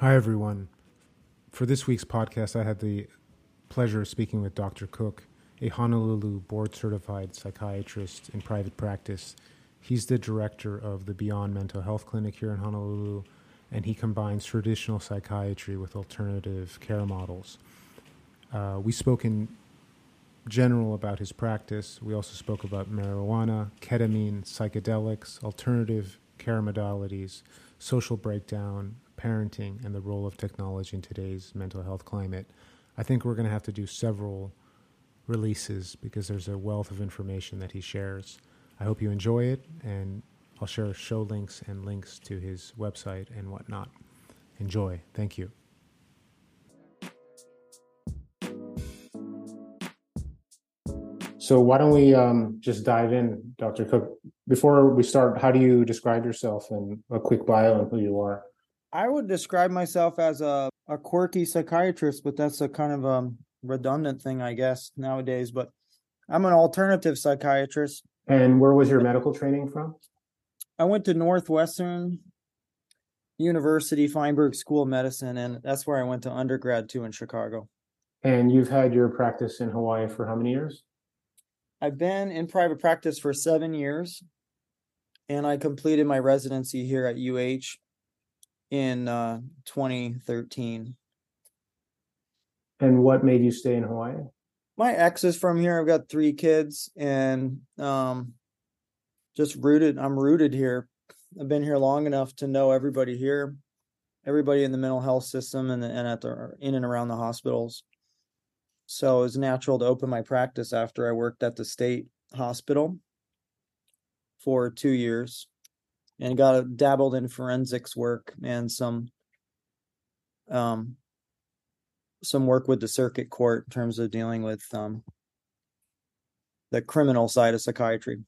Hi, everyone. For this week's podcast, I had the pleasure of speaking with Dr. Cook, a Honolulu board certified psychiatrist in private practice. He's the director of the Beyond Mental Health Clinic here in Honolulu, and he combines traditional psychiatry with alternative care models. Uh, we spoke in general about his practice. We also spoke about marijuana, ketamine, psychedelics, alternative care modalities, social breakdown, parenting, and the role of technology in today's mental health climate. I think we're going to have to do several releases because there's a wealth of information that he shares. I hope you enjoy it, and I'll share show links and links to his website and whatnot. Enjoy. Thank you. So why don't we um, just dive in, Dr. Cook? Before we start, how do you describe yourself and a quick bio on who you are? I would describe myself as a, a quirky psychiatrist, but that's a kind of a um, redundant thing, I guess, nowadays. But I'm an alternative psychiatrist. And where was your medical training from? I went to Northwestern University Feinberg School of Medicine, and that's where I went to undergrad too in Chicago. And you've had your practice in Hawaii for how many years? I've been in private practice for seven years, and I completed my residency here at UH in uh, 2013. And what made you stay in Hawaii? My ex is from here. I've got three kids, and um, just rooted. I'm rooted here. I've been here long enough to know everybody here, everybody in the mental health system, and and at the in and around the hospitals. So it was natural to open my practice after I worked at the state hospital for two years and got dabbled in forensics work and some um some work with the circuit court in terms of dealing with um the criminal side of psychiatry.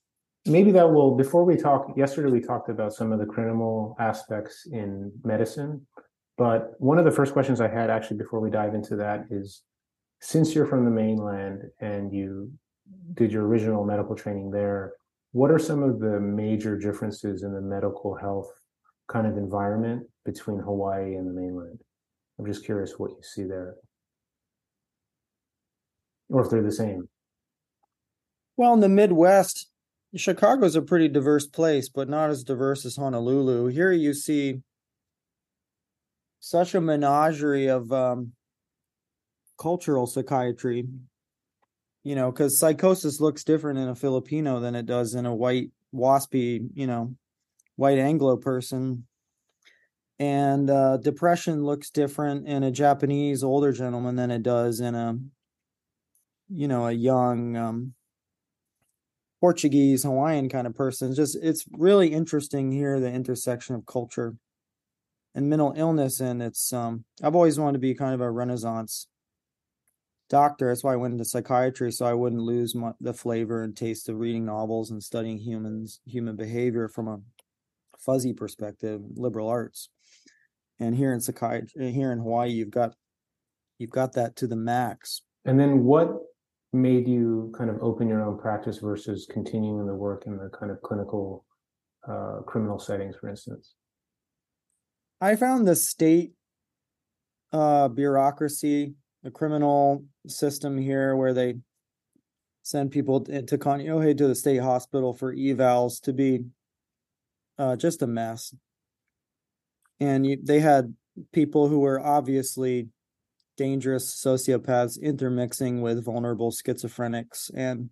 Maybe that will before we talk yesterday we talked about some of the criminal aspects in medicine but one of the first questions i had actually before we dive into that is since you're from the mainland and you did your original medical training there, what are some of the major differences in the medical health kind of environment between Hawaii and the mainland? I'm just curious what you see there. Or if they're the same. Well, in the Midwest, Chicago's a pretty diverse place, but not as diverse as Honolulu. Here you see such a menagerie of um, cultural psychiatry you know because psychosis looks different in a filipino than it does in a white waspy you know white anglo person. And uh, depression looks different in a japanese older gentleman than it does in a you know a young um, portuguese hawaiian kind of person. It's just it's really interesting here the intersection of culture and mental illness and it's um i've always wanted to be kind of a renaissance doctor. That's why I went into psychiatry, so I wouldn't lose my, the flavor and taste of reading novels and studying humans, human behavior from a fuzzy perspective, liberal arts. And here in psychiatry, here in Hawaii, you've got you've got that to the max. And then what made you kind of open your own practice versus continuing the work in the kind of clinical uh, criminal settings, for instance? I found the state uh, bureaucracy the criminal system here where they send people to, to to the state hospital for evals to be uh, just a mess. And you, they had people who were obviously dangerous sociopaths intermixing with vulnerable schizophrenics. And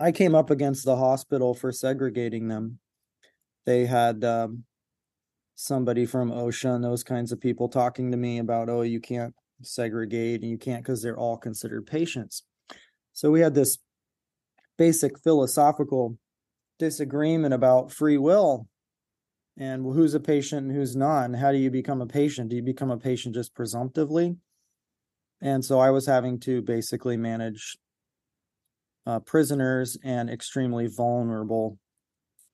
I came up against the hospital for segregating them. They had um, somebody from OSHA and those kinds of people talking to me about, oh, you can't segregate and you can't because they're all considered patients. So we had this basic philosophical disagreement about free will and who's a patient and who's not and how do you become a patient? Do you become a patient just presumptively? And so i was having to basically manage uh, prisoners and extremely vulnerable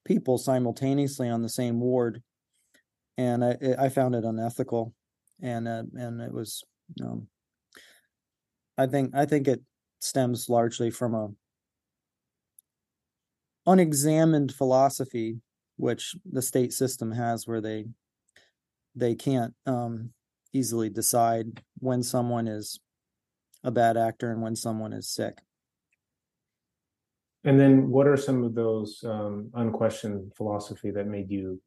people simultaneously on the same ward. And i, I found it unethical and uh, and it was um, I think I think it stems largely from a unexamined philosophy which the state system has where they they can't um, easily decide when someone is a bad actor and when someone is sick. And then, what are some of those um, unquestioned philosophy that made you?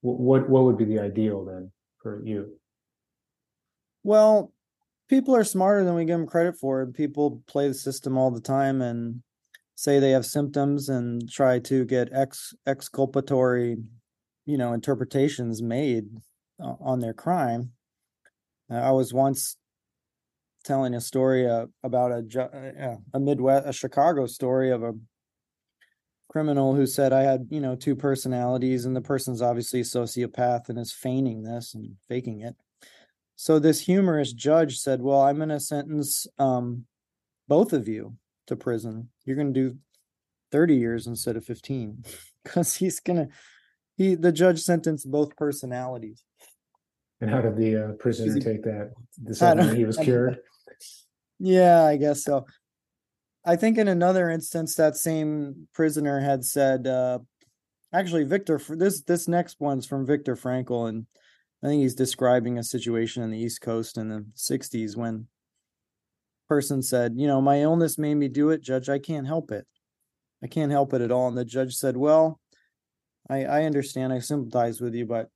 What what would be the ideal then for you? Well, people are smarter than we give them credit for, and people play the system all the time and say they have symptoms and try to get ex exculpatory, you know, interpretations made uh, on their crime. Uh, I was once telling a story uh, about a uh, a Midwest, a Chicago story of a criminal who said I had, you know, two personalities, and the person's obviously a sociopath and is feigning this and faking it. So this humorous judge said, "Well, I'm going to sentence um, both of you to prison. You're going to do 30 years instead of 15 because he's going to he the judge sentenced both personalities." And how did the uh, prisoner take that? Decided he was cured. Yeah, I guess so. I think in another instance, that same prisoner had said, uh, actually, Viktor, this this next one's from Viktor Frankl, and I think he's describing a situation in the East Coast in the '60s when a person said, "You know, my illness made me do it, Judge. I can't help it. I can't help it at all." And the judge said, "Well, I, I understand. I sympathize with you, but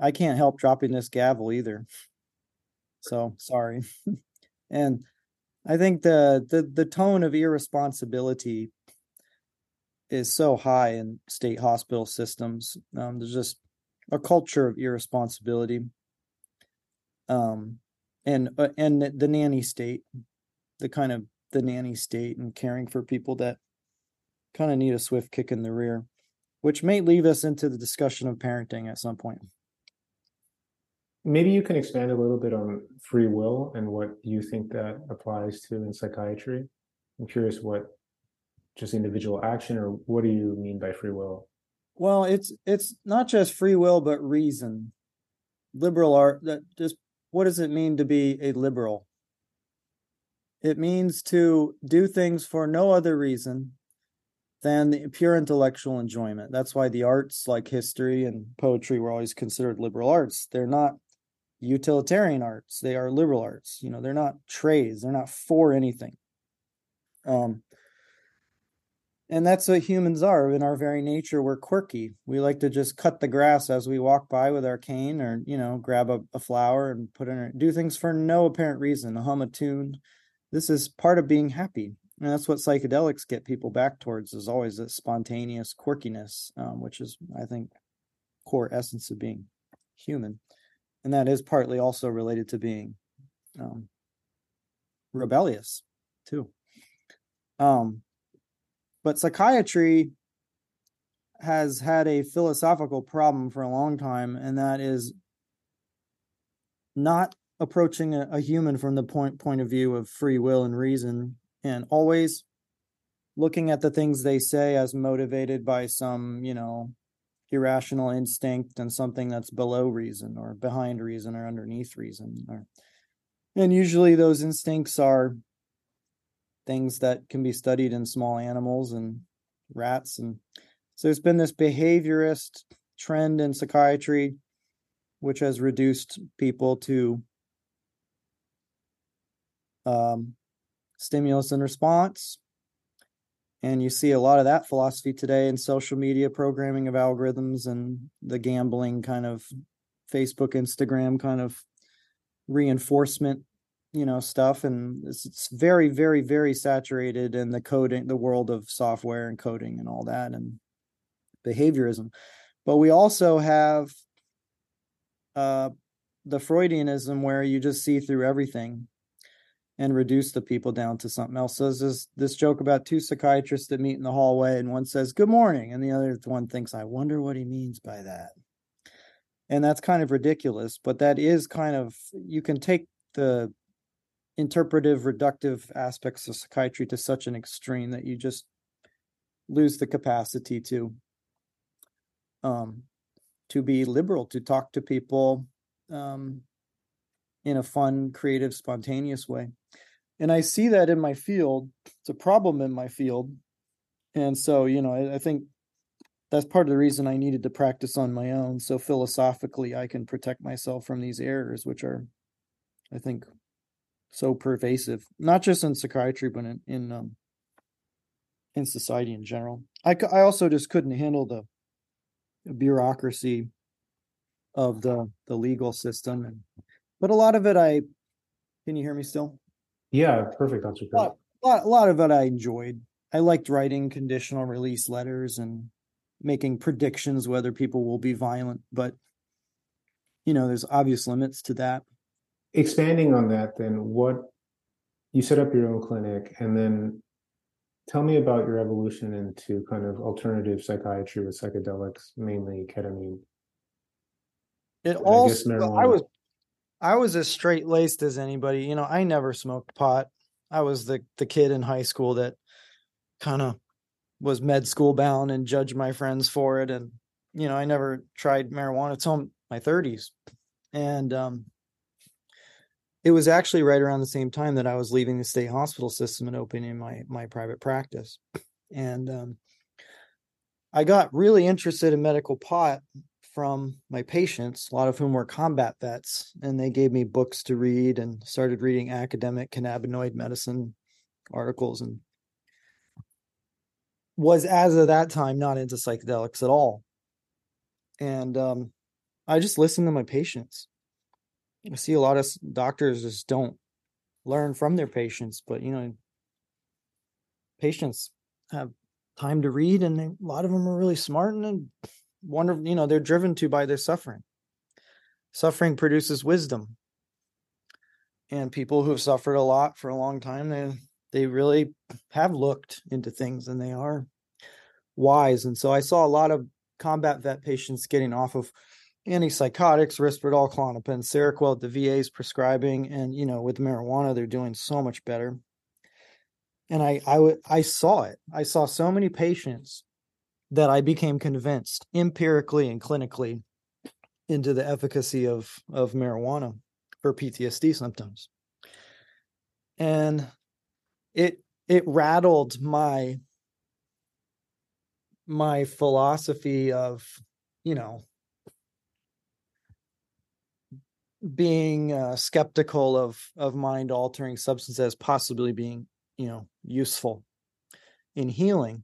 I can't help dropping this gavel either. So sorry." and I think the the the tone of irresponsibility is so high in state hospital systems. Um, there's just a culture of irresponsibility. Um, and uh, and the nanny state, the kind of the nanny state and caring for people that kind of need a swift kick in the rear, which may leave us into the discussion of parenting at some point. Maybe you can expand a little bit on free will and what you think that applies to in psychiatry. I'm curious what just individual action or what do you mean by free will? Well, it's it's not just free will but reason. Liberal art that just what does it mean to be a liberal? It means to do things for no other reason than the pure intellectual enjoyment. That's why the arts like history and poetry were always considered liberal arts. They're not utilitarian arts they are liberal arts you know they're not trades they're not for anything um and that's what humans are in our very nature. We're quirky. We like to just cut the grass as we walk by with our cane or you know grab a, a flower and put it in it do things for no apparent reason hum a tune. This is part of being happy. And that's what psychedelics get people back towards is always this spontaneous quirkiness um, which is i think core essence of being human. And that is partly also related to being um, rebellious too. Um, but psychiatry has had a philosophical problem for a long time and that is not approaching a, a human from the point point of view of free will and reason and always looking at the things they say as motivated by some you know irrational instinct and something that's below reason or behind reason or underneath reason or and usually those instincts are things that can be studied in small animals and rats and so there's been this behaviorist trend in psychiatry which has reduced people to um, stimulus and response and you see a lot of that philosophy today in social media programming of algorithms and the gambling kind of Facebook, Instagram kind of reinforcement, you know, stuff. And it's, it's very, very, very saturated in the coding, the world of software and coding and all that and behaviorism. But we also have uh, the Freudianism where you just see through everything and reduce the people down to something else. So there's this, this joke about two psychiatrists that meet in the hallway, and one says, Good morning. And the other one thinks, I wonder what he means by that. And that's kind of ridiculous, but that is kind of, you can take the interpretive, reductive aspects of psychiatry to such an extreme that you just lose the capacity to um to be liberal to talk to people um in a fun creative spontaneous way and I see that in my field. It's a problem in my field, and so you know, I, I think that's part of the reason I needed to practice on my own. So philosophically, I can protect myself from these errors, which are, I think, so pervasive, not just in psychiatry, but in in um, in society in general. I I also just couldn't handle the, the bureaucracy of the the legal system, and but a lot of it, I can you hear me still? Yeah, perfect, Doctor. A lot, a lot, a lot of it I enjoyed. I liked writing conditional release letters and making predictions whether people will be violent, but you know, there's obvious limits to that. Expanding on that, then what you set up your own clinic and then tell me about your evolution into kind of alternative psychiatry with psychedelics, mainly ketamine. It also I, I was I was as straight laced as anybody. You know, I never smoked pot. I was the the kid in high school that kind of was med school bound and judged my friends for it. And, you know, I never tried marijuana until my 30s. And um, it was actually right around the same time that I was leaving the state hospital system and opening my my private practice. And um, I got really interested in medical pot from my patients, a lot of whom were combat vets, and they gave me books to read and started reading academic cannabinoid medicine articles and was as of that time not into psychedelics at all. And um, I just listened to my patients. I see a lot of doctors just don't learn from their patients, but you know, patients have time to read, and they, a lot of them are really smart and wonderful. You know, they're driven to by their suffering. Suffering produces wisdom, and people who have suffered a lot for a long time, they they really have looked into things and they are wise. And so I saw a lot of combat vet patients getting off of antipsychotics, Risperdal, Klonopin, Seroquel, the VA's prescribing, and you know, with marijuana, they're doing so much better. And I, I, w- I saw it. I saw so many patients that I became convinced empirically and clinically into the efficacy of of marijuana for PTSD symptoms. And it it rattled my my philosophy of you know being uh, skeptical of of mind altering substances possibly being you know useful in healing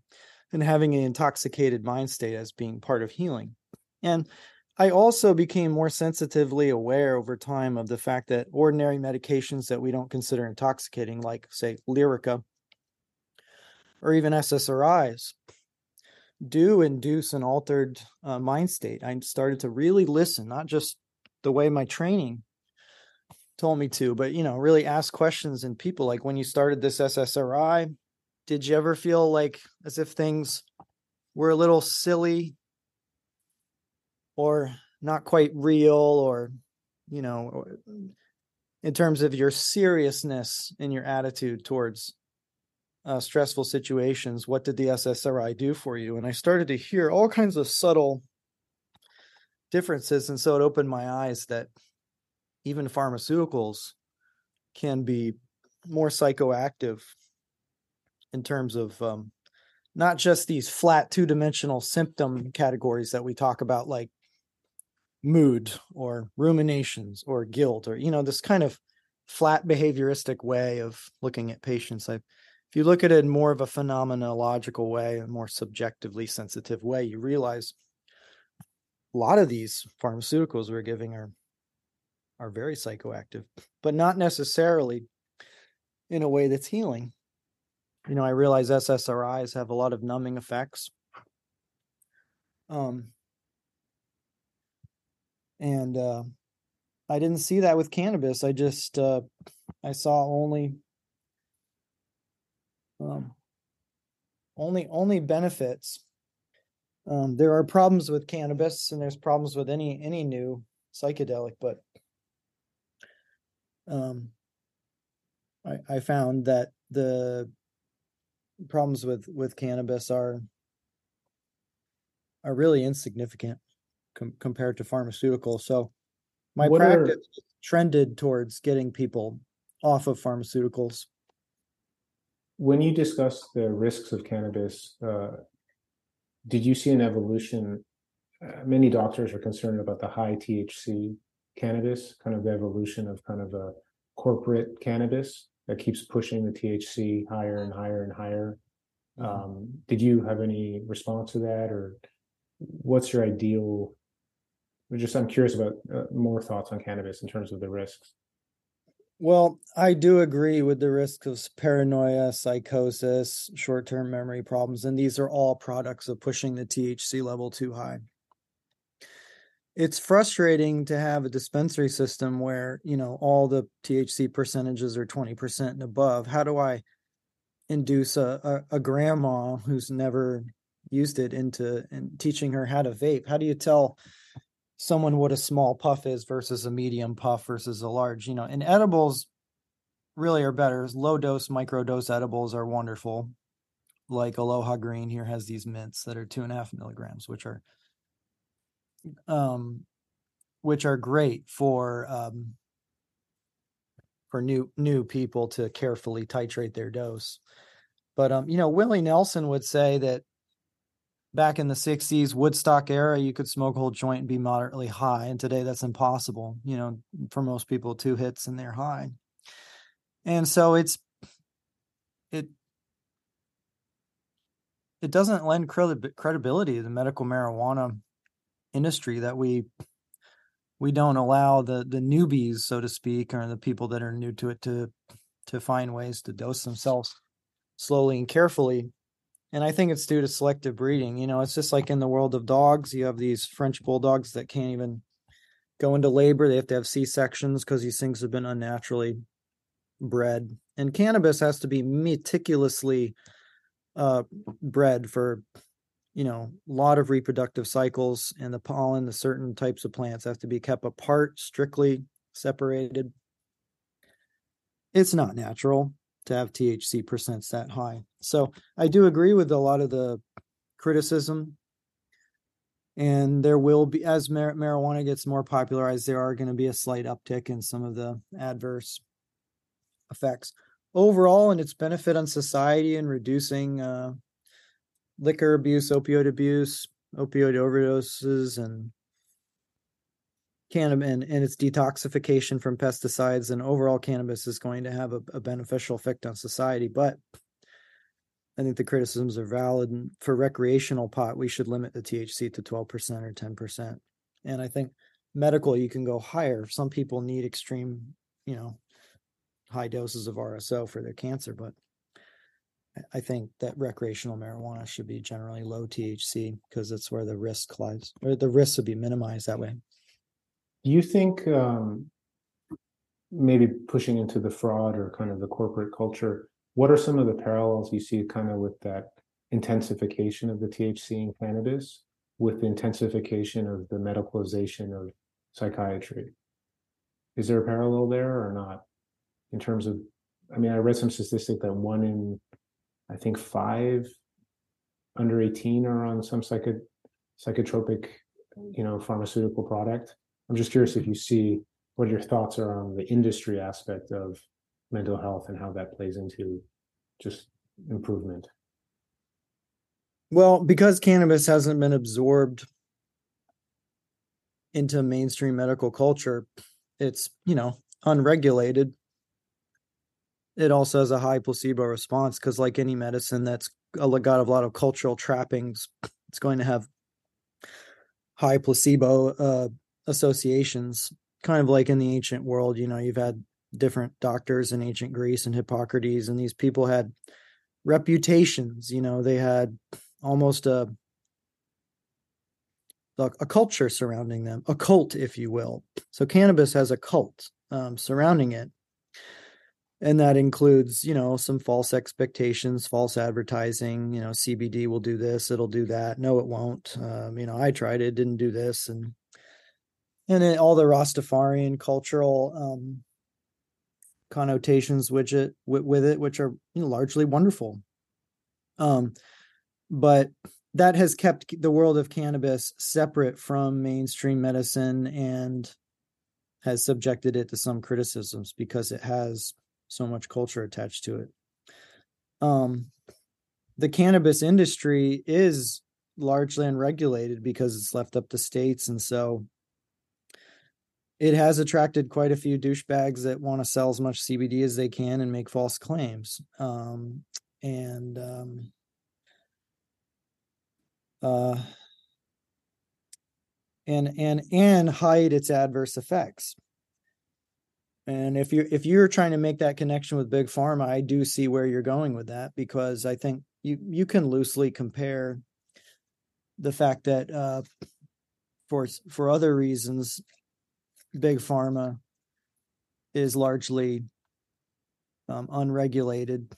and having an intoxicated mind state as being part of healing and i also became more sensitively aware over time of the fact that ordinary medications that we don't consider intoxicating like say lyrica or even ssris do induce an altered uh, mind state. I started to really listen, not just the way my training told me to, but you know, really ask questions and people like when you started this SSRI, did you ever feel like as if things were a little silly or not quite real or you know in terms of your seriousness in your attitude towards uh, stressful situations, what did the SSRI do for you? And I started to hear all kinds of subtle differences. And so it opened my eyes that even pharmaceuticals can be more psychoactive in terms of um, not just these flat two dimensional symptom categories that we talk about, like mood or ruminations or guilt, or, you know, this kind of flat behavioristic way of looking at patients. I if you look at it in more of a phenomenological way, a more subjectively sensitive way, you realize a lot of these pharmaceuticals we're giving are are very psychoactive, but not necessarily in a way that's healing. You know, I realize SSRIs have a lot of numbing effects. Um, and uh, I didn't see that with cannabis. I just uh, I saw only um, only only benefits. Um, there are problems with cannabis, and there's problems with any any new psychedelic, but um, I, I found that the problems with with cannabis are are really insignificant com- compared to pharmaceuticals. So my what practice are... trended towards getting people off of did you see an evolution? Uh, many doctors are concerned about the high THC cannabis, kind of the evolution of kind of a corporate cannabis that keeps pushing the THC higher and higher and higher. Mm-hmm. Um, did you have any response to that, or what's your ideal? Just I'm curious about uh, more thoughts on cannabis in terms of the risks. Well, I do agree with the risks of paranoia, psychosis, short term memory problems, and these are all products of pushing the THC level too high. It's frustrating to have a dispensary system where, you know, all the THC percentages are 20% and above. How do I induce a, a, a grandma who's never used it into teaching her how to vape? How do you tell someone what a small puff is versus a medium puff versus a large you know and edibles really are better. Low dose micro dose edibles are wonderful. Like aloha green here has these mints that are two and a half milligrams which are um which are great for um for new new people to carefully titrate their dose. But um you know willie nelson would say that back in the 60s woodstock era you could smoke a whole joint and be moderately high and today that's impossible you know for most people two hits and they're high. And so it's it it doesn't lend credibility to the medical marijuana industry that we we don't allow the the newbies so to speak or the people that are new to it to to find ways to dose themselves slowly and carefully and I think it's due to selective breeding. You know, it's just like in the world of dogs, you have these French bulldogs that can't even go into labor. They have to have C sections because these things have been unnaturally bred. And cannabis has to be meticulously uh, bred for, you know, a lot of reproductive cycles. And the pollen, the certain types of plants have to be kept apart, strictly separated. It's not natural to have THC percents that high. So I do agree with a lot of the criticism. And there will be, as mar- marijuana gets more popularized, there are going to be a slight uptick in some of the adverse effects. Overall, and its benefit on society and reducing uh, liquor abuse, opioid abuse, opioid overdoses, and cannabis and, and its detoxification from pesticides and overall cannabis is going to have a, a, beneficial effect on society but i think the criticisms are valid and for recreational pot we should limit the thc to 12% or 10% and i think medical you can go higher some people need extreme you know high doses of rso for their cancer but I think that recreational marijuana should be generally low THC because that's where the risk lies, or the risks would be minimized that way. Do you think um, maybe pushing into the fraud or kind of the corporate culture, what are some of the parallels you see kind of with that intensification of the THC in cannabis with the intensification of the medicalization of psychiatry? Is there a parallel there or not? In terms of, I mean, I read some statistic that one in, I think, five under 18 are on some psycho, psychotropic, you know, pharmaceutical product. I'm just curious if you see what your thoughts are on the industry aspect of mental health and how that plays into just improvement. Well, because cannabis hasn't been absorbed into mainstream medical culture, it's, you know, unregulated. It also has a high placebo response because, like any medicine that's got a lot of cultural trappings, it's going to have high placebo uh, associations, kind of like in the ancient world. You know, you've had different doctors in ancient Greece and Hippocrates, and these people had reputations. You know, they had almost a a culture surrounding them, a cult, if you will. So cannabis has a cult um, surrounding it. And that includes, you know, some false expectations, false advertising. You know, CBD will do this, it'll do that. No, it won't. Um, you know, I tried it, didn't do this, and and then all the Rastafarian cultural um, connotations which it with, with it, which are you know, largely wonderful. Um, but that has kept the world of cannabis separate from mainstream medicine and has subjected it to some criticisms because it has so much culture attached to it. Um, the cannabis industry is largely unregulated because it's left up to states and so it has attracted quite a few douchebags that want to sell as much CBD as they can and make false claims. Um, and um, uh, and and and hide its adverse effects. And if you're if you're trying to make that connection with big pharma, I do see where you're going with that because I think you you can loosely compare the fact that uh, for for other reasons big pharma is largely um, unregulated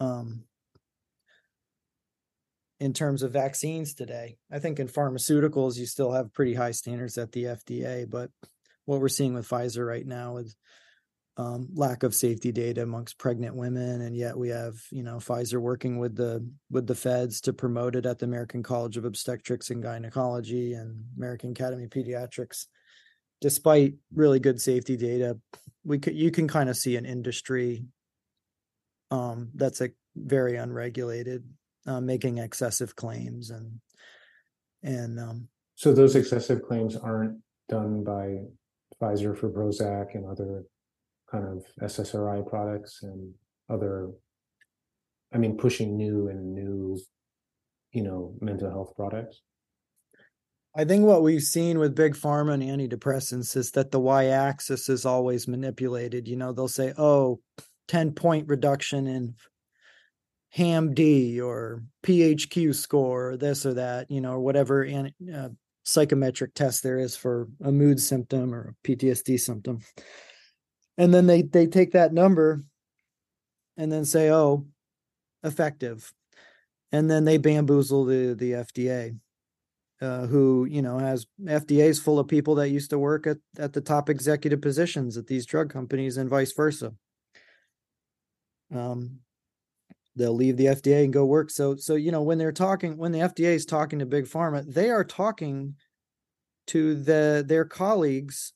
um, in terms of vaccines today. I think in pharmaceuticals, you still have pretty high standards at the FDA, but what we're seeing with Pfizer right now is um, lack of safety data amongst pregnant women, and yet we have you know Pfizer working with the with the feds to promote it at the American College of Obstetrics and Gynecology and American Academy of Pediatrics despite really good safety data, we could you can kind of see an industry um, that's a very unregulated, uh, making excessive claims and and um, so those excessive claims aren't done by Pfizer for Prozac and other kind of SSRI products and other, I mean, pushing new and new, you know, mental health products. I think what we've seen with big pharma and antidepressants is that the y axis is always manipulated. You know, they'll say, oh, 10 point reduction in HAM-D or PHQ score, or this or that, you know, or whatever uh, psychometric test there is for a mood symptom or a PTSD symptom. And then they they take that number and then say, oh, effective. And then they bamboozle the the FDA uh, who you know has FDA's full of people that used to work at at the top executive positions at these drug companies and vice versa. Um, they'll leave the FDA and go work. So so you know when they're talking when the FDA is talking to big pharma, they are talking to the their colleagues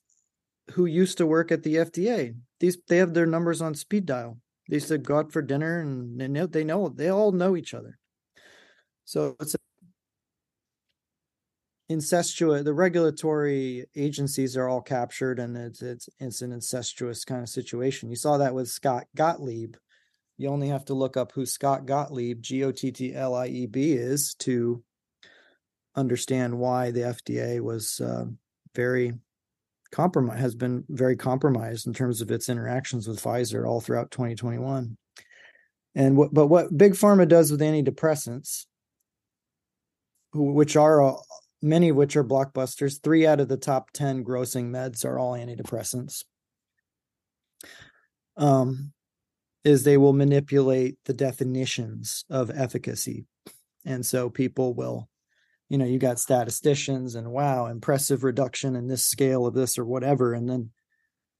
who used to work at the FDA. These they have their numbers on speed dial. They used to go out for dinner and they know they know they all know each other. So it's incestuous the regulatory agencies are all captured and it's it's it's an incestuous kind of situation. You saw that with scott gottlieb. You only have to look up who scott gottlieb g-o-t-t-l-i-e-b is to understand why the fda was uh, very compromised has been very compromised in terms of its interactions with pfizer all throughout 2021 and what but what big pharma does with antidepressants which are many of which are blockbusters. Three out of the top 10 grossing meds are all antidepressants. Um, is they will manipulate the definitions of efficacy. And so people will, you know, you got statisticians and wow, impressive reduction in this scale of this or whatever. And then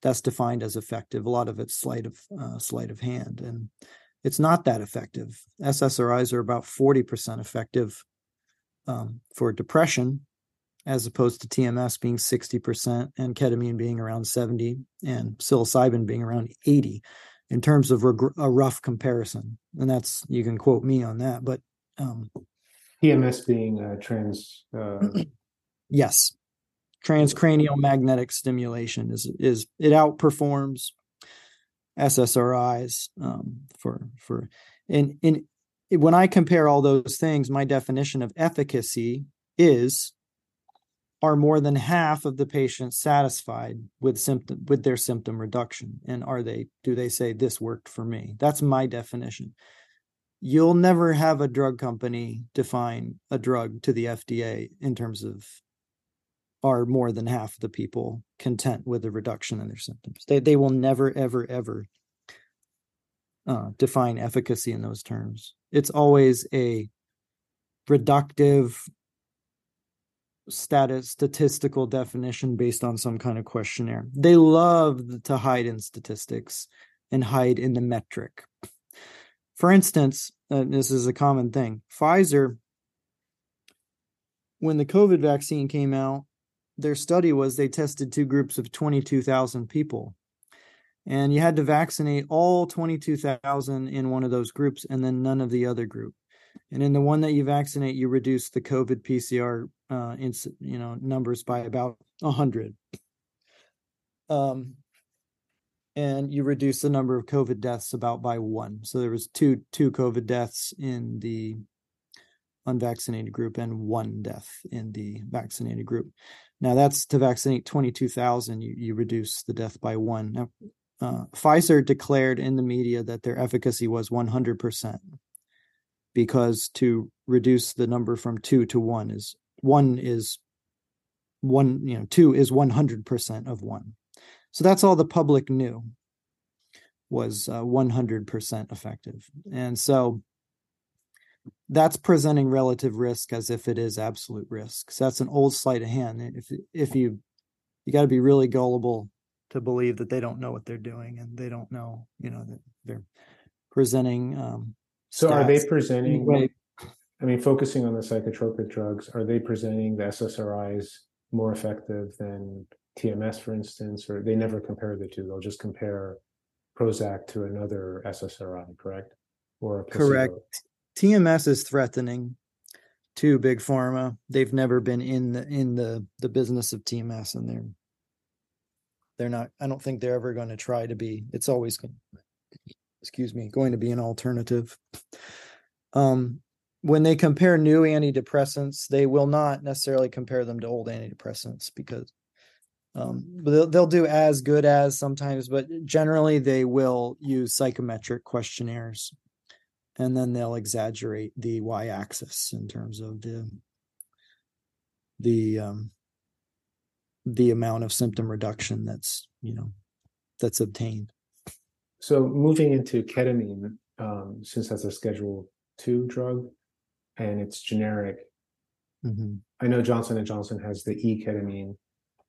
that's defined as effective. A lot of it's sleight of uh, sleight of hand. And it's not that effective. SSRIs are about 40% effective um, for depression, as opposed to TMS being 60% and ketamine being around 70 and psilocybin being around 80 in terms of a rough comparison. And that's, you can quote me on that, but. Um, TMS being uh, trans. Uh... yes. Transcranial magnetic stimulation is, is it outperforms SSRIs um, for, for, in, in, when I compare all those things, my definition of efficacy is are more than half of the patients satisfied with symptom with their symptom reduction? And are they do they say this worked for me? That's my definition. You'll never have a drug company define a drug to the FDA in terms of are more than half of the people content with the reduction in their symptoms. They they will never ever ever uh, define efficacy in those terms. It's always a reductive status statistical definition based on some kind of questionnaire. They love to hide in statistics and hide in the metric. For instance, this is a common thing. Pfizer, when the COVID vaccine came out, their study was they tested two groups of 22,000 people and you had to vaccinate all 22,000 in one of those groups and then none of the other group. And in the one that you vaccinate, you reduce the COVID PCR uh, you know numbers by about hundred. Um, and you reduce the number of COVID deaths about by one. So there was two two COVID deaths in the unvaccinated group and one death in the vaccinated group. Now that's to vaccinate 22,000, you, you reduce the death by one. Now, uh, Pfizer declared in the media that their efficacy was 100% because to reduce the number from two to one is one is one, you know, two is 100% of one. So that's all the public knew was uh, 100% effective. And so that's presenting relative risk as if it is absolute risk. So that's an old sleight of hand. If if you you got to be really gullible to believe that they don't know what they're doing and they don't know, you know, that they're presenting. Um, so are they presenting? Anyway, I mean, focusing on the psychotropic drugs, are they presenting the SSRIs more effective than TMS, for instance, or they never compare the two? They'll just compare Prozac to another SSRI, correct? Or correct. TMS is threatening to big pharma. They've never been in the in the the business of TMS, and they're they're not. I don't think they're ever going to try to be. It's always. Excuse me, going to be an alternative. Um, when they compare new antidepressants, they will not necessarily compare them to old antidepressants because um, they'll, they'll do as good as sometimes, but generally they will use psychometric questionnaires and then they'll exaggerate the y-axis in terms of the the um, the amount of symptom reduction that's you know that's obtained. So moving into ketamine, um, since that's a Schedule Two drug and it's generic, mm-hmm. I know Johnson and Johnson has the E ketamine.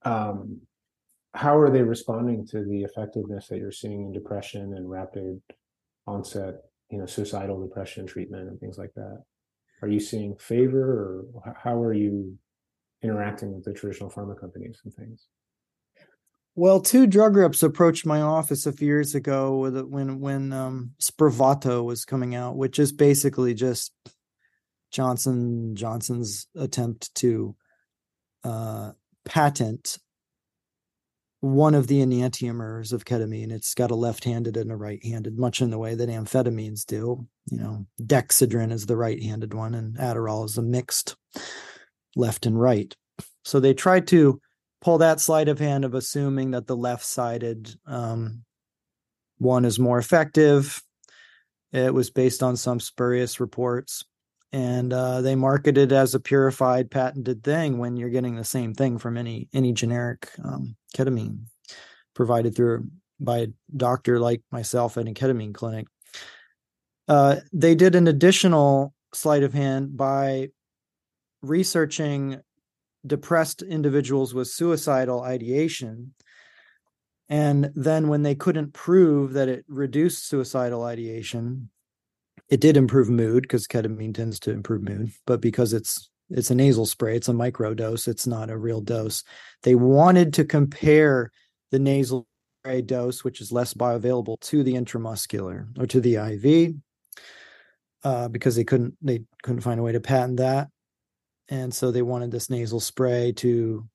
Um, how are they responding to the effectiveness that you're seeing in depression and rapid onset you know suicidal depression treatment and things like that are you seeing favor or how are you interacting with the traditional pharma companies and things well two drug reps approached my office a few years ago with when when um, spravato was coming out which is basically just johnson johnson's attempt to uh, patent one of the enantiomers of ketamine. It's got a left-handed and a right-handed, much in the way that amphetamines do. You know, dexedrine is the right-handed one, and Adderall is a mixed left and right. So they tried to pull that sleight of hand of assuming that the left-sided um, one is more effective. It was based on some spurious reports and uh, they market it as a purified patented thing when you're getting the same thing from any any generic um, ketamine provided through by a doctor like myself at a ketamine clinic uh, they did an additional sleight of hand by researching depressed individuals with suicidal ideation. And then when they couldn't prove that it reduced suicidal ideation it did improve mood because ketamine tends to improve mood, but because it's it's a nasal spray, it's a micro dose, it's not a real dose. They wanted to compare the nasal spray dose, which is less bioavailable, to the intramuscular or to the IV, uh, because they couldn't they couldn't find a way to patent that, and so they wanted this nasal spray to,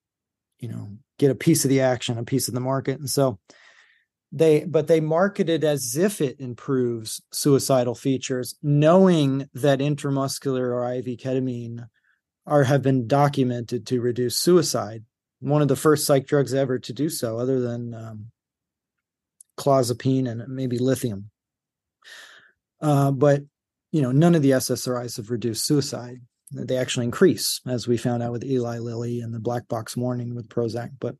you know, get a piece of the action, a piece of the market, and so they but they market it as if it improves suicidal features knowing that intramuscular or iv ketamine are have been documented to reduce suicide. One of the first psych drugs ever to do so other than um, clozapine and maybe lithium. Uh, but you know none of the ssris have reduced suicide they actually increase as we found out with eli lilly and the black box warning with prozac but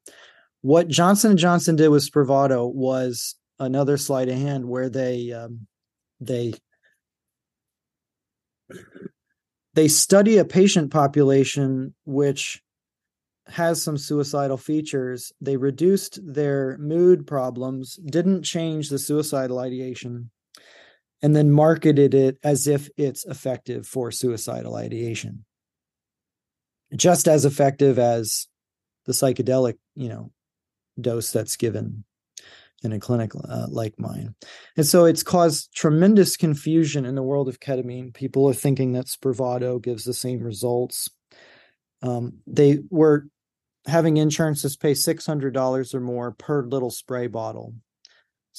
what Johnson and Johnson did with Spravato was another sleight of hand where they um, they they study a patient population which has some suicidal features. They reduced their mood problems, didn't change the suicidal ideation, and then marketed it as if it's effective for suicidal ideation. Just as effective as the psychedelic, you know, dose that's given. in a clinic uh, like mine. And so it's caused tremendous confusion in the world of ketamine. People are thinking that Spravato gives the same results. Um, they were having insurances pay $600 or more per little spray bottle.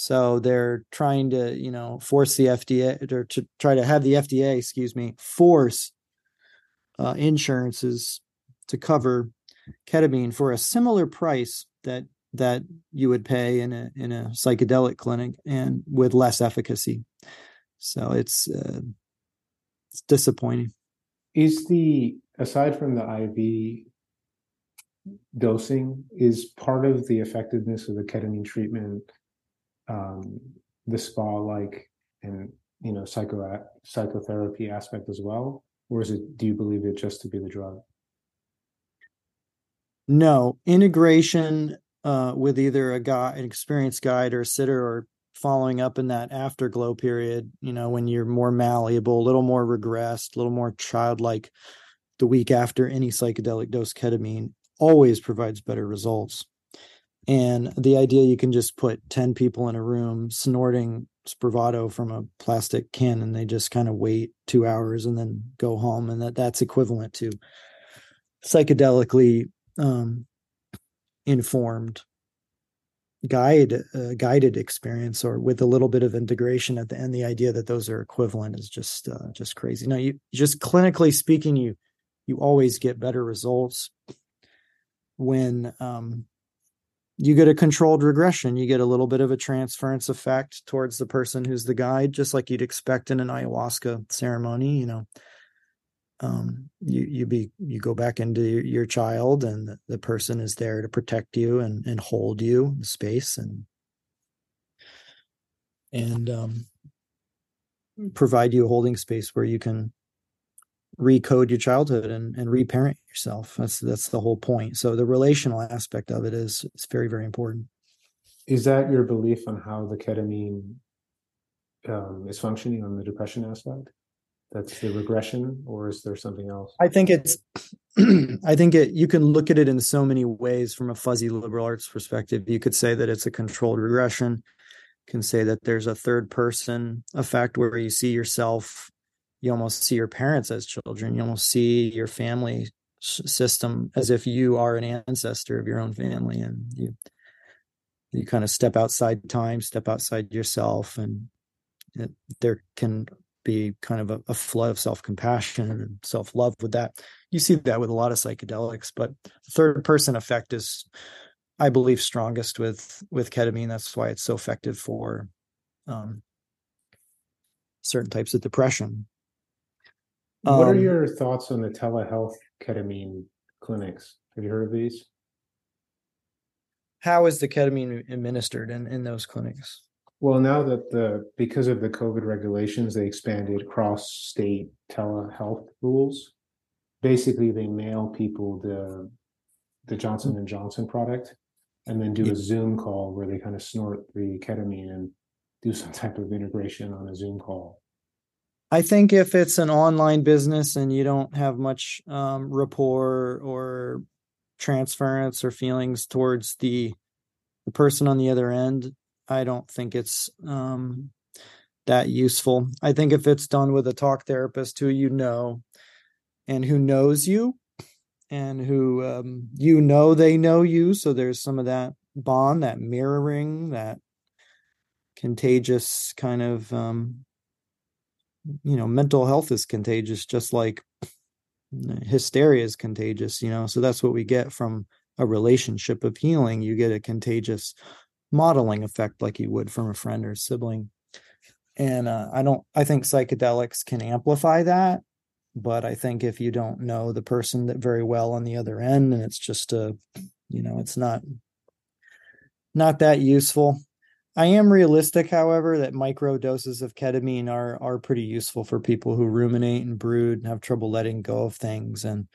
So they're trying to, you know, force the FDA or to try to have the FDA, excuse me, force uh, insurances to cover ketamine for a similar price that that you would pay in a in a psychedelic clinic and with less efficacy. So it's uh, it's disappointing. Is the aside from the IV dosing is part of the effectiveness of the ketamine treatment um, the spa like and you know psycho psychotherapy aspect as well or is it do you believe it just to be the drug no integration uh, with either a guy, an experienced guide or a sitter, or following up in that afterglow period, you know, when you're more malleable, a little more regressed, a little more childlike the week after any psychedelic dose ketamine always provides better results. And the idea you can just put 10 people in a room snorting Spravato from a plastic can and they just kind of wait two hours and then go home. And that that's equivalent to psychedelically um, informed guide uh, guided experience or with a little bit of integration at the end the idea that those are equivalent is just uh, just crazy now you just clinically speaking you you always get better results when um, you get a controlled regression. You get a little bit of a transference effect towards the person who's the guide just like you'd expect in an ayahuasca ceremony you know. Um, you you be you go back into your, your child and the, the, person is there to protect you and and hold you in space and and um, provide you a holding space where you can recode your childhood and, and reparent yourself. That's that's the whole point. So the relational aspect of it is is very very important. Is that your belief on how the ketamine um, is functioning on the depression aspect? That's the regression or is there something else? I think it's i think it you can look at it in so many ways from a fuzzy liberal arts perspective. You could say that it's a controlled regression. You can say that there's a third person effect where you see yourself you almost see your parents as children. You almost see your family system as if you are an ancestor of your own family and you you kind of step outside time step outside yourself and it, there can be kind of a, a flood of self-compassion and self-love with that. You see that with a lot of psychedelics but the third person effect is i believe strongest with with ketamine. That's why it's so effective for um, certain types of depression what um, are your thoughts on the telehealth ketamine clinics have you heard of these how is the ketamine administered in in those clinics well, now that the because of the COVID regulations, they expanded cross state telehealth rules. Basically, they mail people the the Johnson and Johnson product, and then do a Zoom call where they kind of snort the ketamine and do some type of integration on a Zoom call. I think if it's an online business and you don't have much um, rapport or transference or feelings towards the the person on the other end, I don't think it's um, that useful. I think if it's done with a talk therapist who you know and who knows you and who um, you know they know you, so there's some of that bond, that mirroring, that contagious kind of um, you know mental health is contagious just like hysteria is contagious you know so that's what we get from a relationship of healing you get a contagious modeling effect like you would from a friend or sibling. And uh, I don't, I think psychedelics can amplify that. But I think if you don't know the person that very well on the other end, and it's just a, you know, it's not, not that useful. I am realistic, however, that micro doses of ketamine are are pretty useful for people who ruminate and brood and have trouble letting go of things. And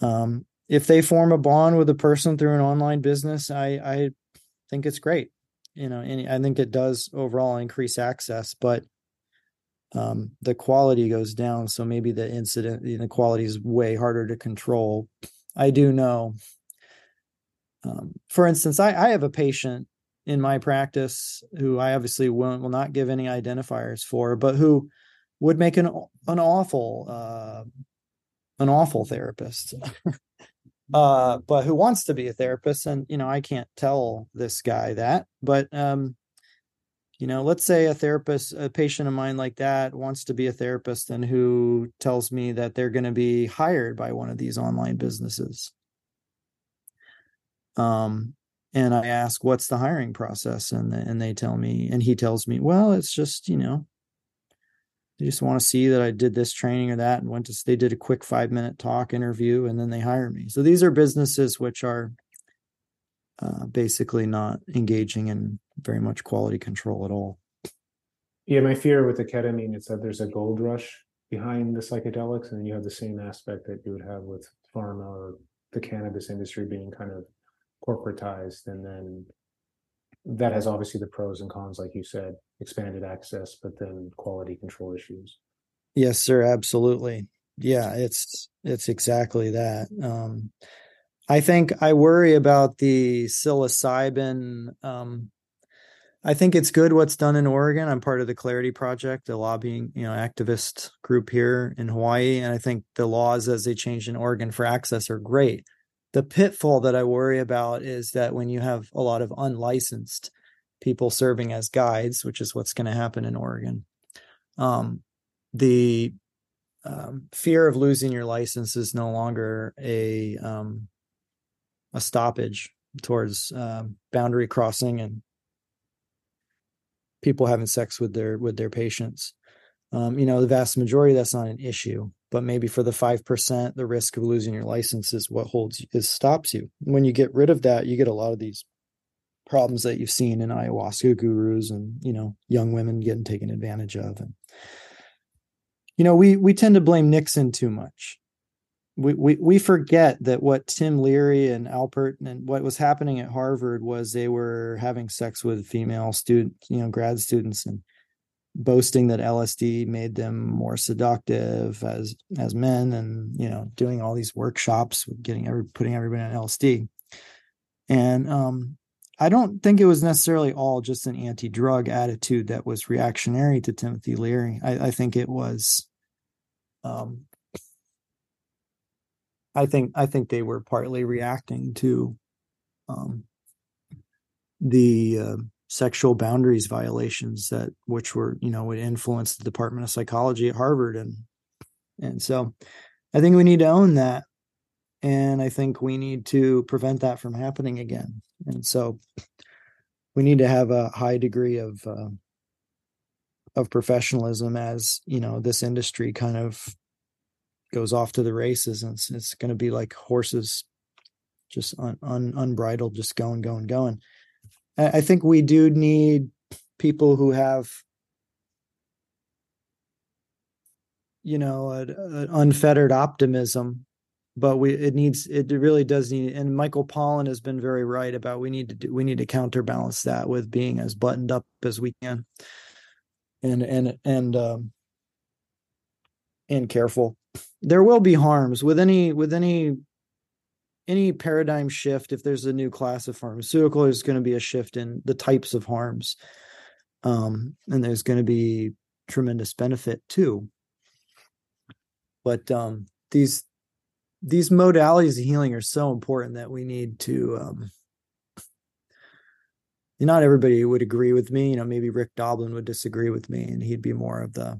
um, if they form a bond with a person through an online business, I I think it's great. You know, I think it does overall increase access, but um, the quality goes down. So maybe the incident, the quality is way harder to control. I do know. Um, for instance, I, I have a patient in my practice who I obviously will, will not give any identifiers for, but who would make an an awful uh, an awful therapist. uh, but who wants to be a therapist and you know, I can't tell this guy that, but um you know, let's say a therapist, a patient of mine like that wants to be a therapist and who tells me that they're going to be hired by one of these online businesses. Um, and I ask, what's the hiring process? And, and they tell me, and he tells me, well, it's just, you know, they just want to see that I did this training or that and went to, they did a quick five minute talk interview and then they hire me. So these are businesses which are uh, basically not engaging in very much quality control at all. Yeah, my fear with the ketamine is that there's a gold rush behind the psychedelics, and you have the same aspect that you would have with pharma or the cannabis industry being kind of corporatized, and then that has obviously the pros and cons, like you said, expanded access, but then quality control issues. Yes, sir, absolutely. Yeah, it's it's exactly that. Um, I think I worry about the psilocybin um, I think it's good what's done in Oregon. I'm part of the Clarity Project, a lobbying, you know, activist group here in Hawaii, and I think the laws as they changed in Oregon for access are great. The pitfall that I worry about is that when you have a lot of unlicensed people serving as guides, which is what's going to happen in Oregon, um, the um, fear of losing your license is no longer a um, a stoppage towards uh, boundary crossing and people having sex with their with their patients. Um, you know, the vast majority that's not an issue, but maybe for the five percent, the risk of losing your license is what holds is stops you. When you get rid of that, you get a lot of these problems that you've seen in ayahuasca gurus and you know young women getting taken advantage of and you know we we tend to blame nixon too much we, we we forget that what Tim Leary and Alpert and what was happening at Harvard was they were having sex with female students, you know, grad students, and boasting that LSD made them more seductive as as men, and you know, doing all these workshops getting every putting everybody on LSD. And um, I don't think it was necessarily all just an anti-drug attitude that was reactionary to Timothy Leary. I, I think it was um, I think I think they were partly reacting to um, the uh, sexual boundaries violations that which were you know would influence the Department of Psychology at Harvard. And and so I think we need to own that. And I think we need to prevent that from happening again. And so we need to have a high degree of uh, of professionalism as you know this industry kind of goes off to the races. And it's, it's going to be like horses just un, un, unbridled just going going going I, think we do need people who have you know an unfettered optimism but we it needs it really does need and michael pollan has been very right about we need to do we need to counterbalance that with being as buttoned up as we can and and and um and careful. There will be harms with any with any any paradigm shift if there's a new class of pharmaceutical there's going to be a shift in the types of harms. Um, and there's going to be tremendous benefit too. But um, these these modalities of healing are so important that we need to um, not everybody would agree with me. You know maybe rick doblin would disagree with me and he'd be more of the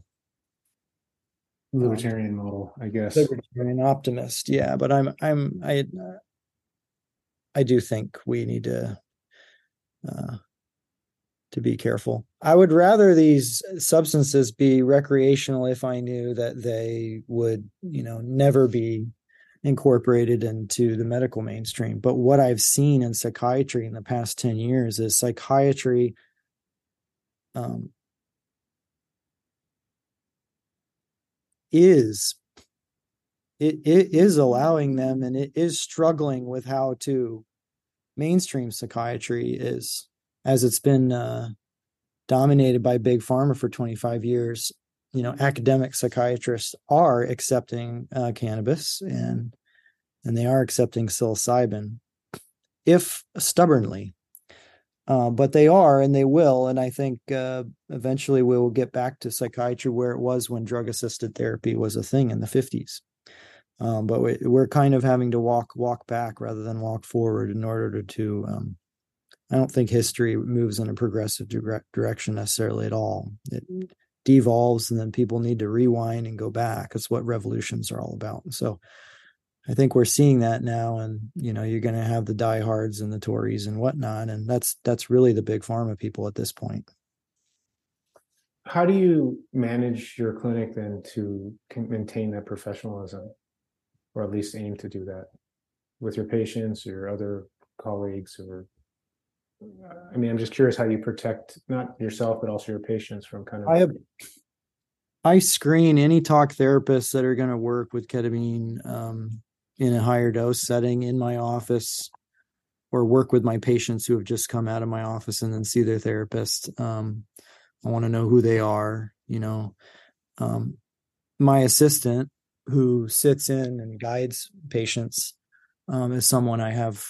libertarian model, I guess. Libertarian optimist, yeah. But I'm I'm I I do think we need to uh, to be careful. I would rather these substances be recreational if I knew that they would, you know, never be incorporated into the medical mainstream. But what I've seen in psychiatry in the past 10 years is psychiatry um, is it, it is allowing them and it is struggling with how to mainstream psychiatry is as it's been uh, dominated by big pharma for 25 years. You know academic psychiatrists are accepting uh, cannabis and and they are accepting psilocybin if stubbornly Uh, but they are and they will. And I think uh, eventually we will get back to psychiatry where it was when drug assisted therapy was a thing in the 50s. Um, but we, are kind of having to walk walk back rather than walk forward in order to. um, I don't think history moves in a progressive dire- direction necessarily at all. It devolves, and then people need to rewind and go back. That's what revolutions are all about. So, I think we're seeing that now, and you know, you're going to have the diehards and the Tories and whatnot, and that's that's really the big pharma people at this point. How do you manage your clinic then to maintain that professionalism? or at least aim to do that with your patients or other colleagues or i mean i'm just curious how you protect not yourself but also your patients from kind of i have i screen any talk therapists that are going to work with ketamine um, in a higher dose setting in my office or work with my patients who have just come out of my office and then see their therapist um, i want to know who they are you know um, my assistant who sits in and guides patients um, is someone I have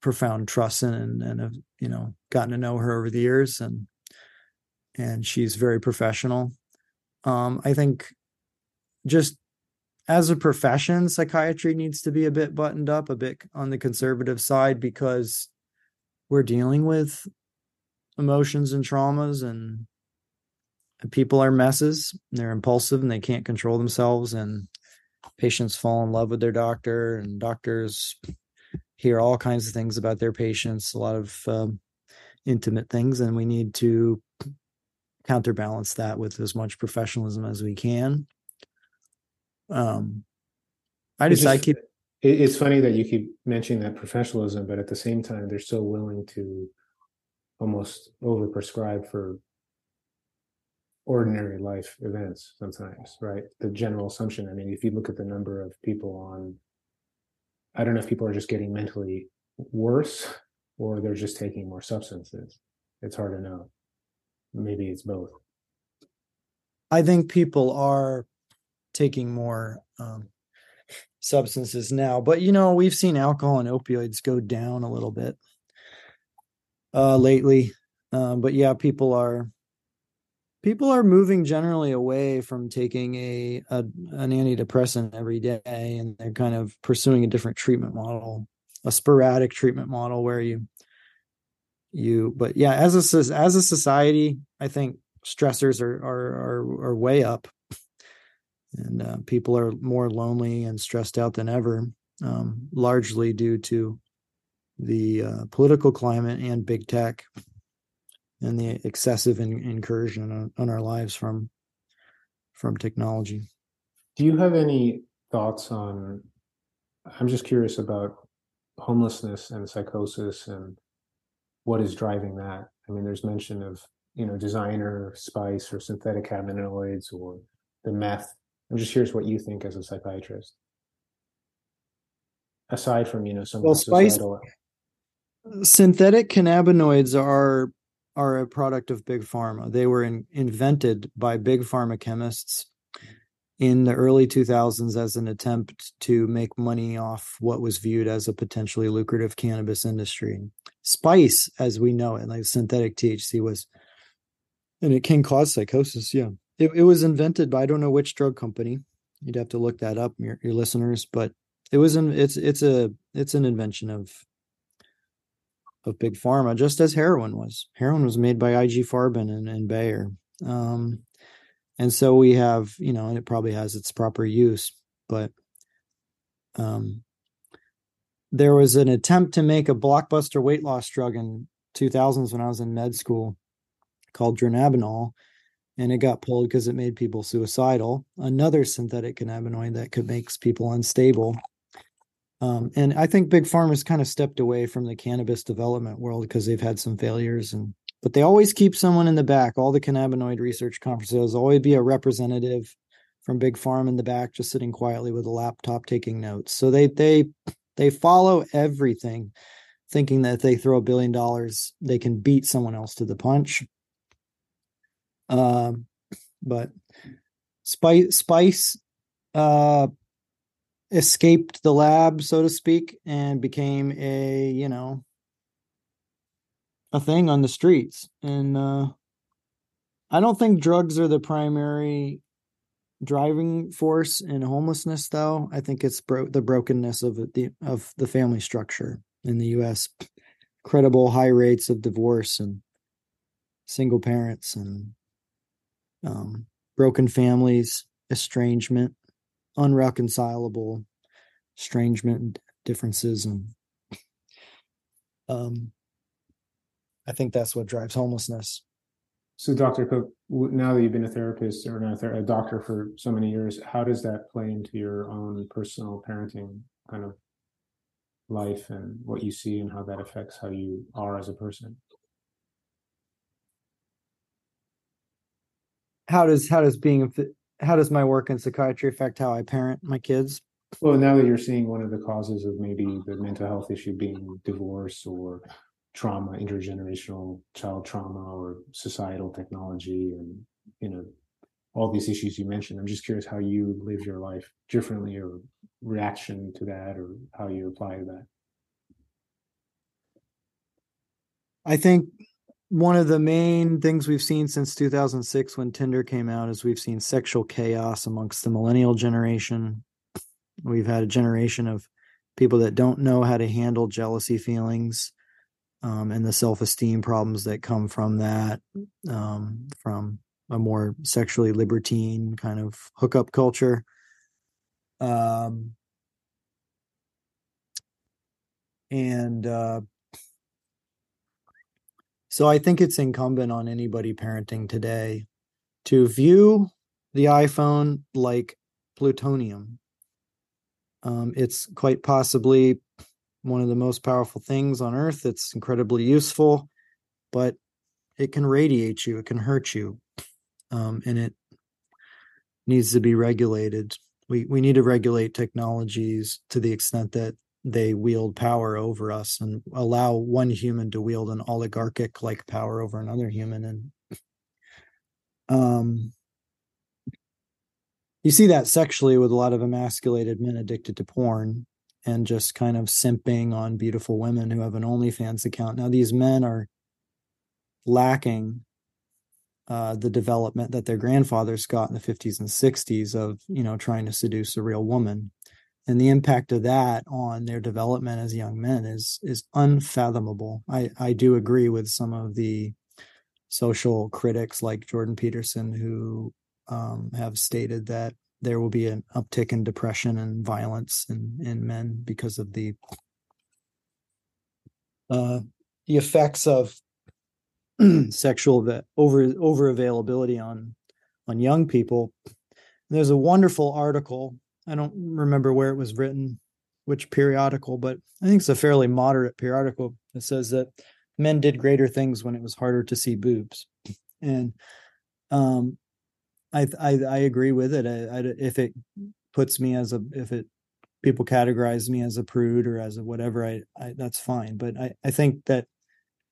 profound trust in and, and have you know gotten to know her over the years and and she's very professional. Um, I think just as a profession, psychiatry needs to be a bit buttoned up, a bit on the conservative side because we're dealing with emotions and traumas and people are messes. They're impulsive and they can't control themselves and patients fall in love with their doctor and doctors hear all kinds of things about their patients a lot of um, intimate things and we need to counterbalance that with as much professionalism as we can um i just, just i keep it's funny that you keep mentioning that professionalism but at the same time they're so willing to almost overprescribe for ordinary life events sometimes, right? The general assumption. I mean, if you look at the number of people on, I don't know if people are just getting mentally worse or they're just taking more substances. It's hard to know. Maybe it's both. I think people are taking more um, substances now, but you know, we've seen alcohol and opioids go down a little bit uh, lately. Um, but yeah, people are people are moving generally away from taking a, a, an antidepressant every day and they're kind of pursuing a different treatment model a sporadic treatment model where you you but yeah as a as a society i think stressors are are are, are way up and uh, people are more lonely and stressed out than ever um, largely due to the uh, political climate and big tech and the excessive in, incursion on, on our lives from from technology. Do you have any thoughts on? I'm just curious about homelessness and psychosis and what is driving that. I mean, there's mention of you know designer spice or synthetic cannabinoids or the meth. I'm just curious what you think as a psychiatrist, aside from you know some well, spice. Synthetic cannabinoids are are a product of big pharma. They were in, invented by big pharma chemists in the early 2000s as an attempt to make money off what was viewed as a potentially lucrative cannabis industry. Spice, as we know it, like synthetic THC, was, and it can cause psychosis. Yeah, it, it was invented by I don't know which drug company. You'd have to look that up, your, your listeners. But it was an it's it's a it's an invention of of big pharma, just as heroin was. Heroin was made by IG Farben and, and Bayer. Um, and so we have, you know, and it probably has its proper use, but um, there was an attempt to make a blockbuster weight loss drug in 2000s when I was in med school called dronabinol, and it got pulled because it made people suicidal. Another synthetic cannabinoid that could make people unstable um, and I think big pharma's kind of stepped away from the cannabis development world because they've had some failures and but they always keep someone in the back. All the cannabinoid research conferences always be a representative from big pharma in the back, just sitting quietly with a laptop taking notes. So they they they follow everything, thinking that if they throw a billion dollars, they can beat someone else to the punch. Um, but Spice Spice uh escaped the lab, so to speak, and became a, you know, a thing on the streets. And uh, I don't think drugs are the primary driving force in homelessness, though. I think it's bro- the brokenness of the of the family structure in the U.S. Credible high rates of divorce and single parents and um, broken families, estrangement, unreconcilable estrangement differences and um, I think that's what drives homelessness. So, Dr. Cook, now that you've been a therapist or not a doctor for so many years, how does that play into your own personal parenting kind of life and what you see and how that affects how you are as a person? How does how does being how does my work in psychiatry affect how I parent my kids? Well, now that you're seeing one of the causes of maybe the mental health issue being divorce or trauma, intergenerational child trauma, or societal technology, and you know all these issues you mentioned. I'm just curious how you live your life differently, or reaction to that, or how you apply to that. I think one of the main things we've seen since 2006 when Tinder came out is we've seen sexual chaos amongst the millennial generation. We've had a generation of people that don't know how to handle jealousy feelings um, and the self esteem problems that come from that, um, from a more sexually libertine kind of hookup culture. Um, and uh, so I think it's incumbent on anybody parenting today to view the iPhone like plutonium um, it's quite possibly one of the most powerful things on earth. It's incredibly useful, but it can radiate you, it can hurt you, um, and it needs to be regulated. We we need to regulate technologies to the extent that they wield power over us and allow one human to wield an oligarchic like power over another human and um you see that sexually with a lot of emasculated men addicted to porn and just kind of simping on beautiful women who have an OnlyFans account. Now, these men are lacking uh, the development that their grandfathers got in the 50s and 60s of, you know, trying to seduce a real woman. And the impact of that on their development as young men is is unfathomable. I, I do agree with some of the social critics like Jordan Peterson who um, have stated that there will be an uptick in depression and violence in, in men because of the uh, the effects of sexual over over availability on on young people. There's a wonderful article. I don't remember where it was written, which periodical, but I think it's a fairly moderate periodical. It says that men did greater things when it was harder to see boobs, and um, I I, I agree with it. I, I, if it puts me as a if it people categorize me as a prude or as a whatever, I, I that's fine. But I I think that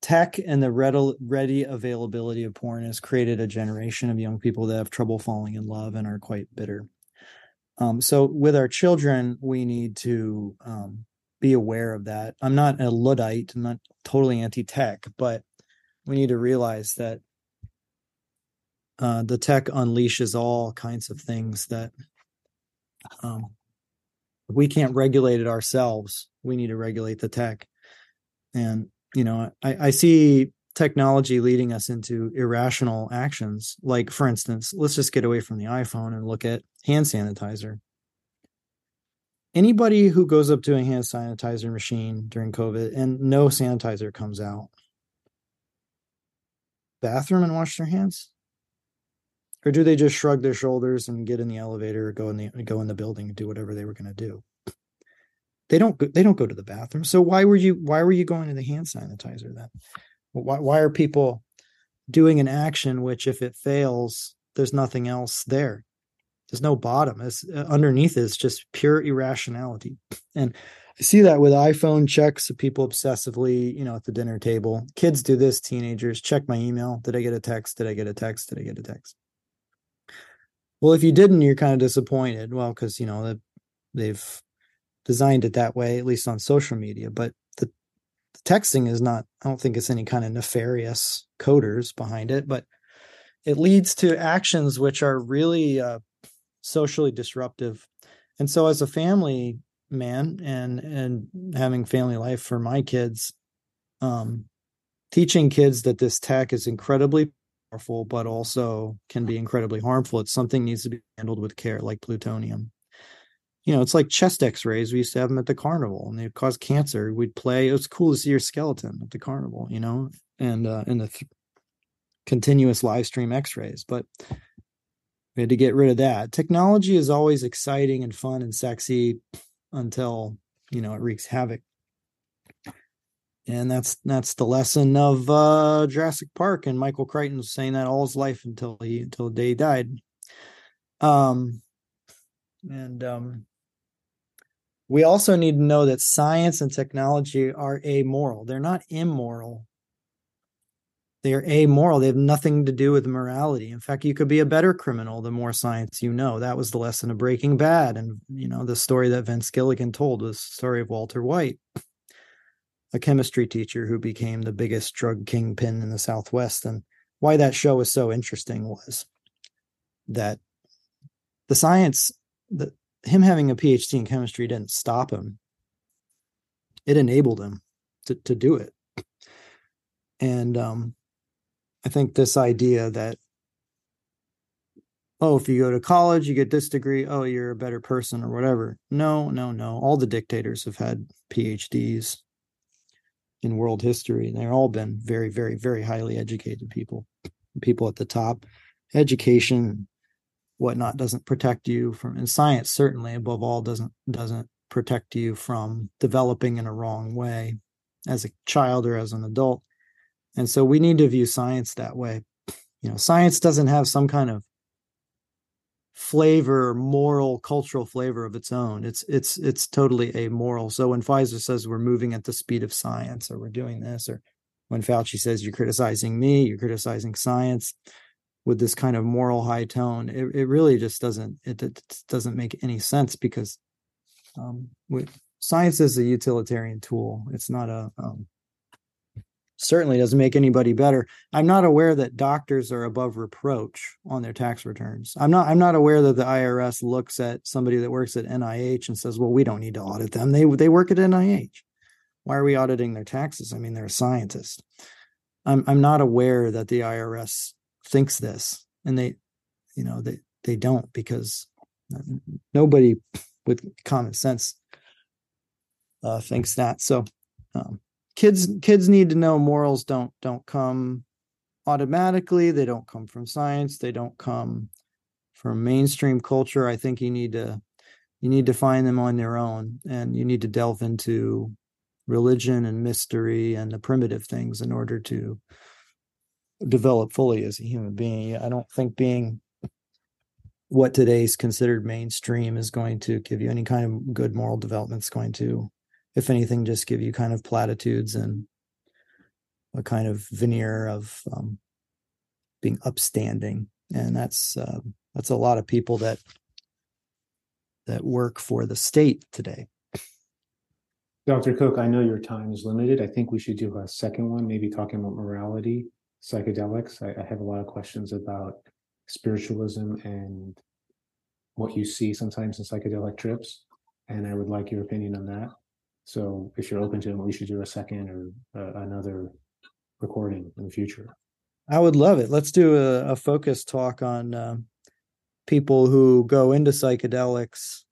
tech and the ready, ready availability of porn has created a generation of young people that have trouble falling in love and are quite bitter. Um, so with our children, we need to um, be aware of that. I'm not a luddite. I'm not totally anti-tech, but we need to realize that uh, the tech unleashes all kinds of things that um, we can't regulate it ourselves. We need to regulate the tech. And, you know, I, I see technology leading us into irrational actions. Like, for instance, let's just get away from the iPhone and look at hand sanitizer. Anybody who goes up to a hand sanitizer machine during COVID and no sanitizer comes out, bathroom and wash their hands? or do they just shrug their shoulders and get in the elevator or go in the go in the building and do whatever they were going to do they don't go, they don't go to the bathroom so why were you why were you going to the hand sanitizer then why, why are people doing an action which if it fails there's nothing else there? There's no bottom. It's uh, underneath is just pure irrationality. And i see that with iphone checks of people obsessively you know at the dinner table. Kids do this teenagers check my email. Did i get a text? Did i get a text? Did i get a text? Well, if you didn't, you're kind of disappointed. Well, because you know they've designed it that way, at least on social media. But the texting is not i don't think it's any kind of nefarious coders behind it but it leads to actions which are really uh, socially disruptive. And so as a family man and and having family life for my kids um teaching kids that this tech is incredibly powerful but also can be incredibly harmful it's something needs to be handled with care like plutonium you know, it's like chest x-rays. We used to have them at the carnival and they cause cancer. We'd play. It was cool to see your skeleton at the carnival, you know, and uh, in the th- continuous live stream x-rays. But we had to get rid of that. Technology is always exciting and fun and sexy until, you know, it wreaks havoc. And that's that's the lesson of uh Jurassic Park and Michael Crichton was saying that all his life until he until the day he died. Um and um we also need to know that science and technology are amoral. They're not immoral. They are amoral. They have nothing to do with morality. In fact, you could be a better criminal the more science you know. That was the lesson of Breaking Bad. And, you know, the story that Vince Gilligan told was the story of Walter White, a chemistry teacher who became the biggest drug kingpin in the Southwest. And why that show was so interesting was that the science, the, him having a PhD in chemistry didn't stop him. It enabled him to, to do it. And um, I think this idea that, oh, if you go to college, you get this degree, oh, you're a better person or whatever. No, no, no. All the dictators have had PhDs in world history. They've all been very, very, very highly educated people, people at the top. Education whatnot doesn't protect you from and science certainly above all doesn't doesn't protect you from developing in a wrong way as a child or as an adult. And so we need to view science that way. You know science doesn't have some kind of flavor moral cultural flavor of its own. It's it's it's totally amoral. So when pfizer says we're moving at the speed of science or we're doing this or when fauci says you're criticizing me you're criticizing science with this kind of moral high tone it, it really just doesn't it, it doesn't make any sense because um, science is a utilitarian tool. It's not a um, certainly doesn't make anybody better. I'm not aware that doctors are above reproach on their tax returns. I'm not i'm not aware that the irs looks at somebody that works at nih and says well we don't need to audit them. They they work at nih why are we auditing their taxes? I mean they're a scientist. I'm i'm not aware that the irs thinks this and they you know they they don't because nobody with common sense uh, thinks that. So um, kids kids need to know morals don't don't come automatically. They don't come from science. They don't come from mainstream culture. I think you need to you need to find them on their own and you need to delve into religion and mystery and the primitive things in order to develop fully as a human being. I don't think being what today's considered mainstream is going to give you any kind of good moral development. It's going to, if anything, just give you kind of platitudes and a kind of veneer of um, being upstanding, and that's uh, that's a lot of people that that work for the state today. Dr. Cook, I know your time is limited. I think we should do a second one, maybe talking about morality psychedelics. I, I have a lot of questions about spiritualism and what you see sometimes in psychedelic trips, and I would like your opinion on that. So, if you're open to it, we should do a second or uh, another recording in the future. I would love it. Let's do a, a focus talk on uh, people who go into psychedelics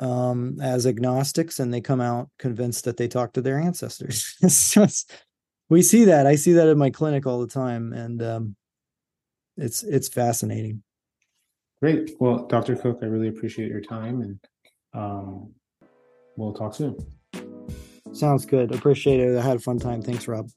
um, as agnostics and they come out convinced that they talk to their ancestors. it's just we see that. I see that in my clinic all the time, and um, it's it's fascinating. Great. Well, Dr. Cook, I really appreciate your time, and um, we'll talk soon. Sounds good. Appreciate it. I had a fun time. Thanks, Rob.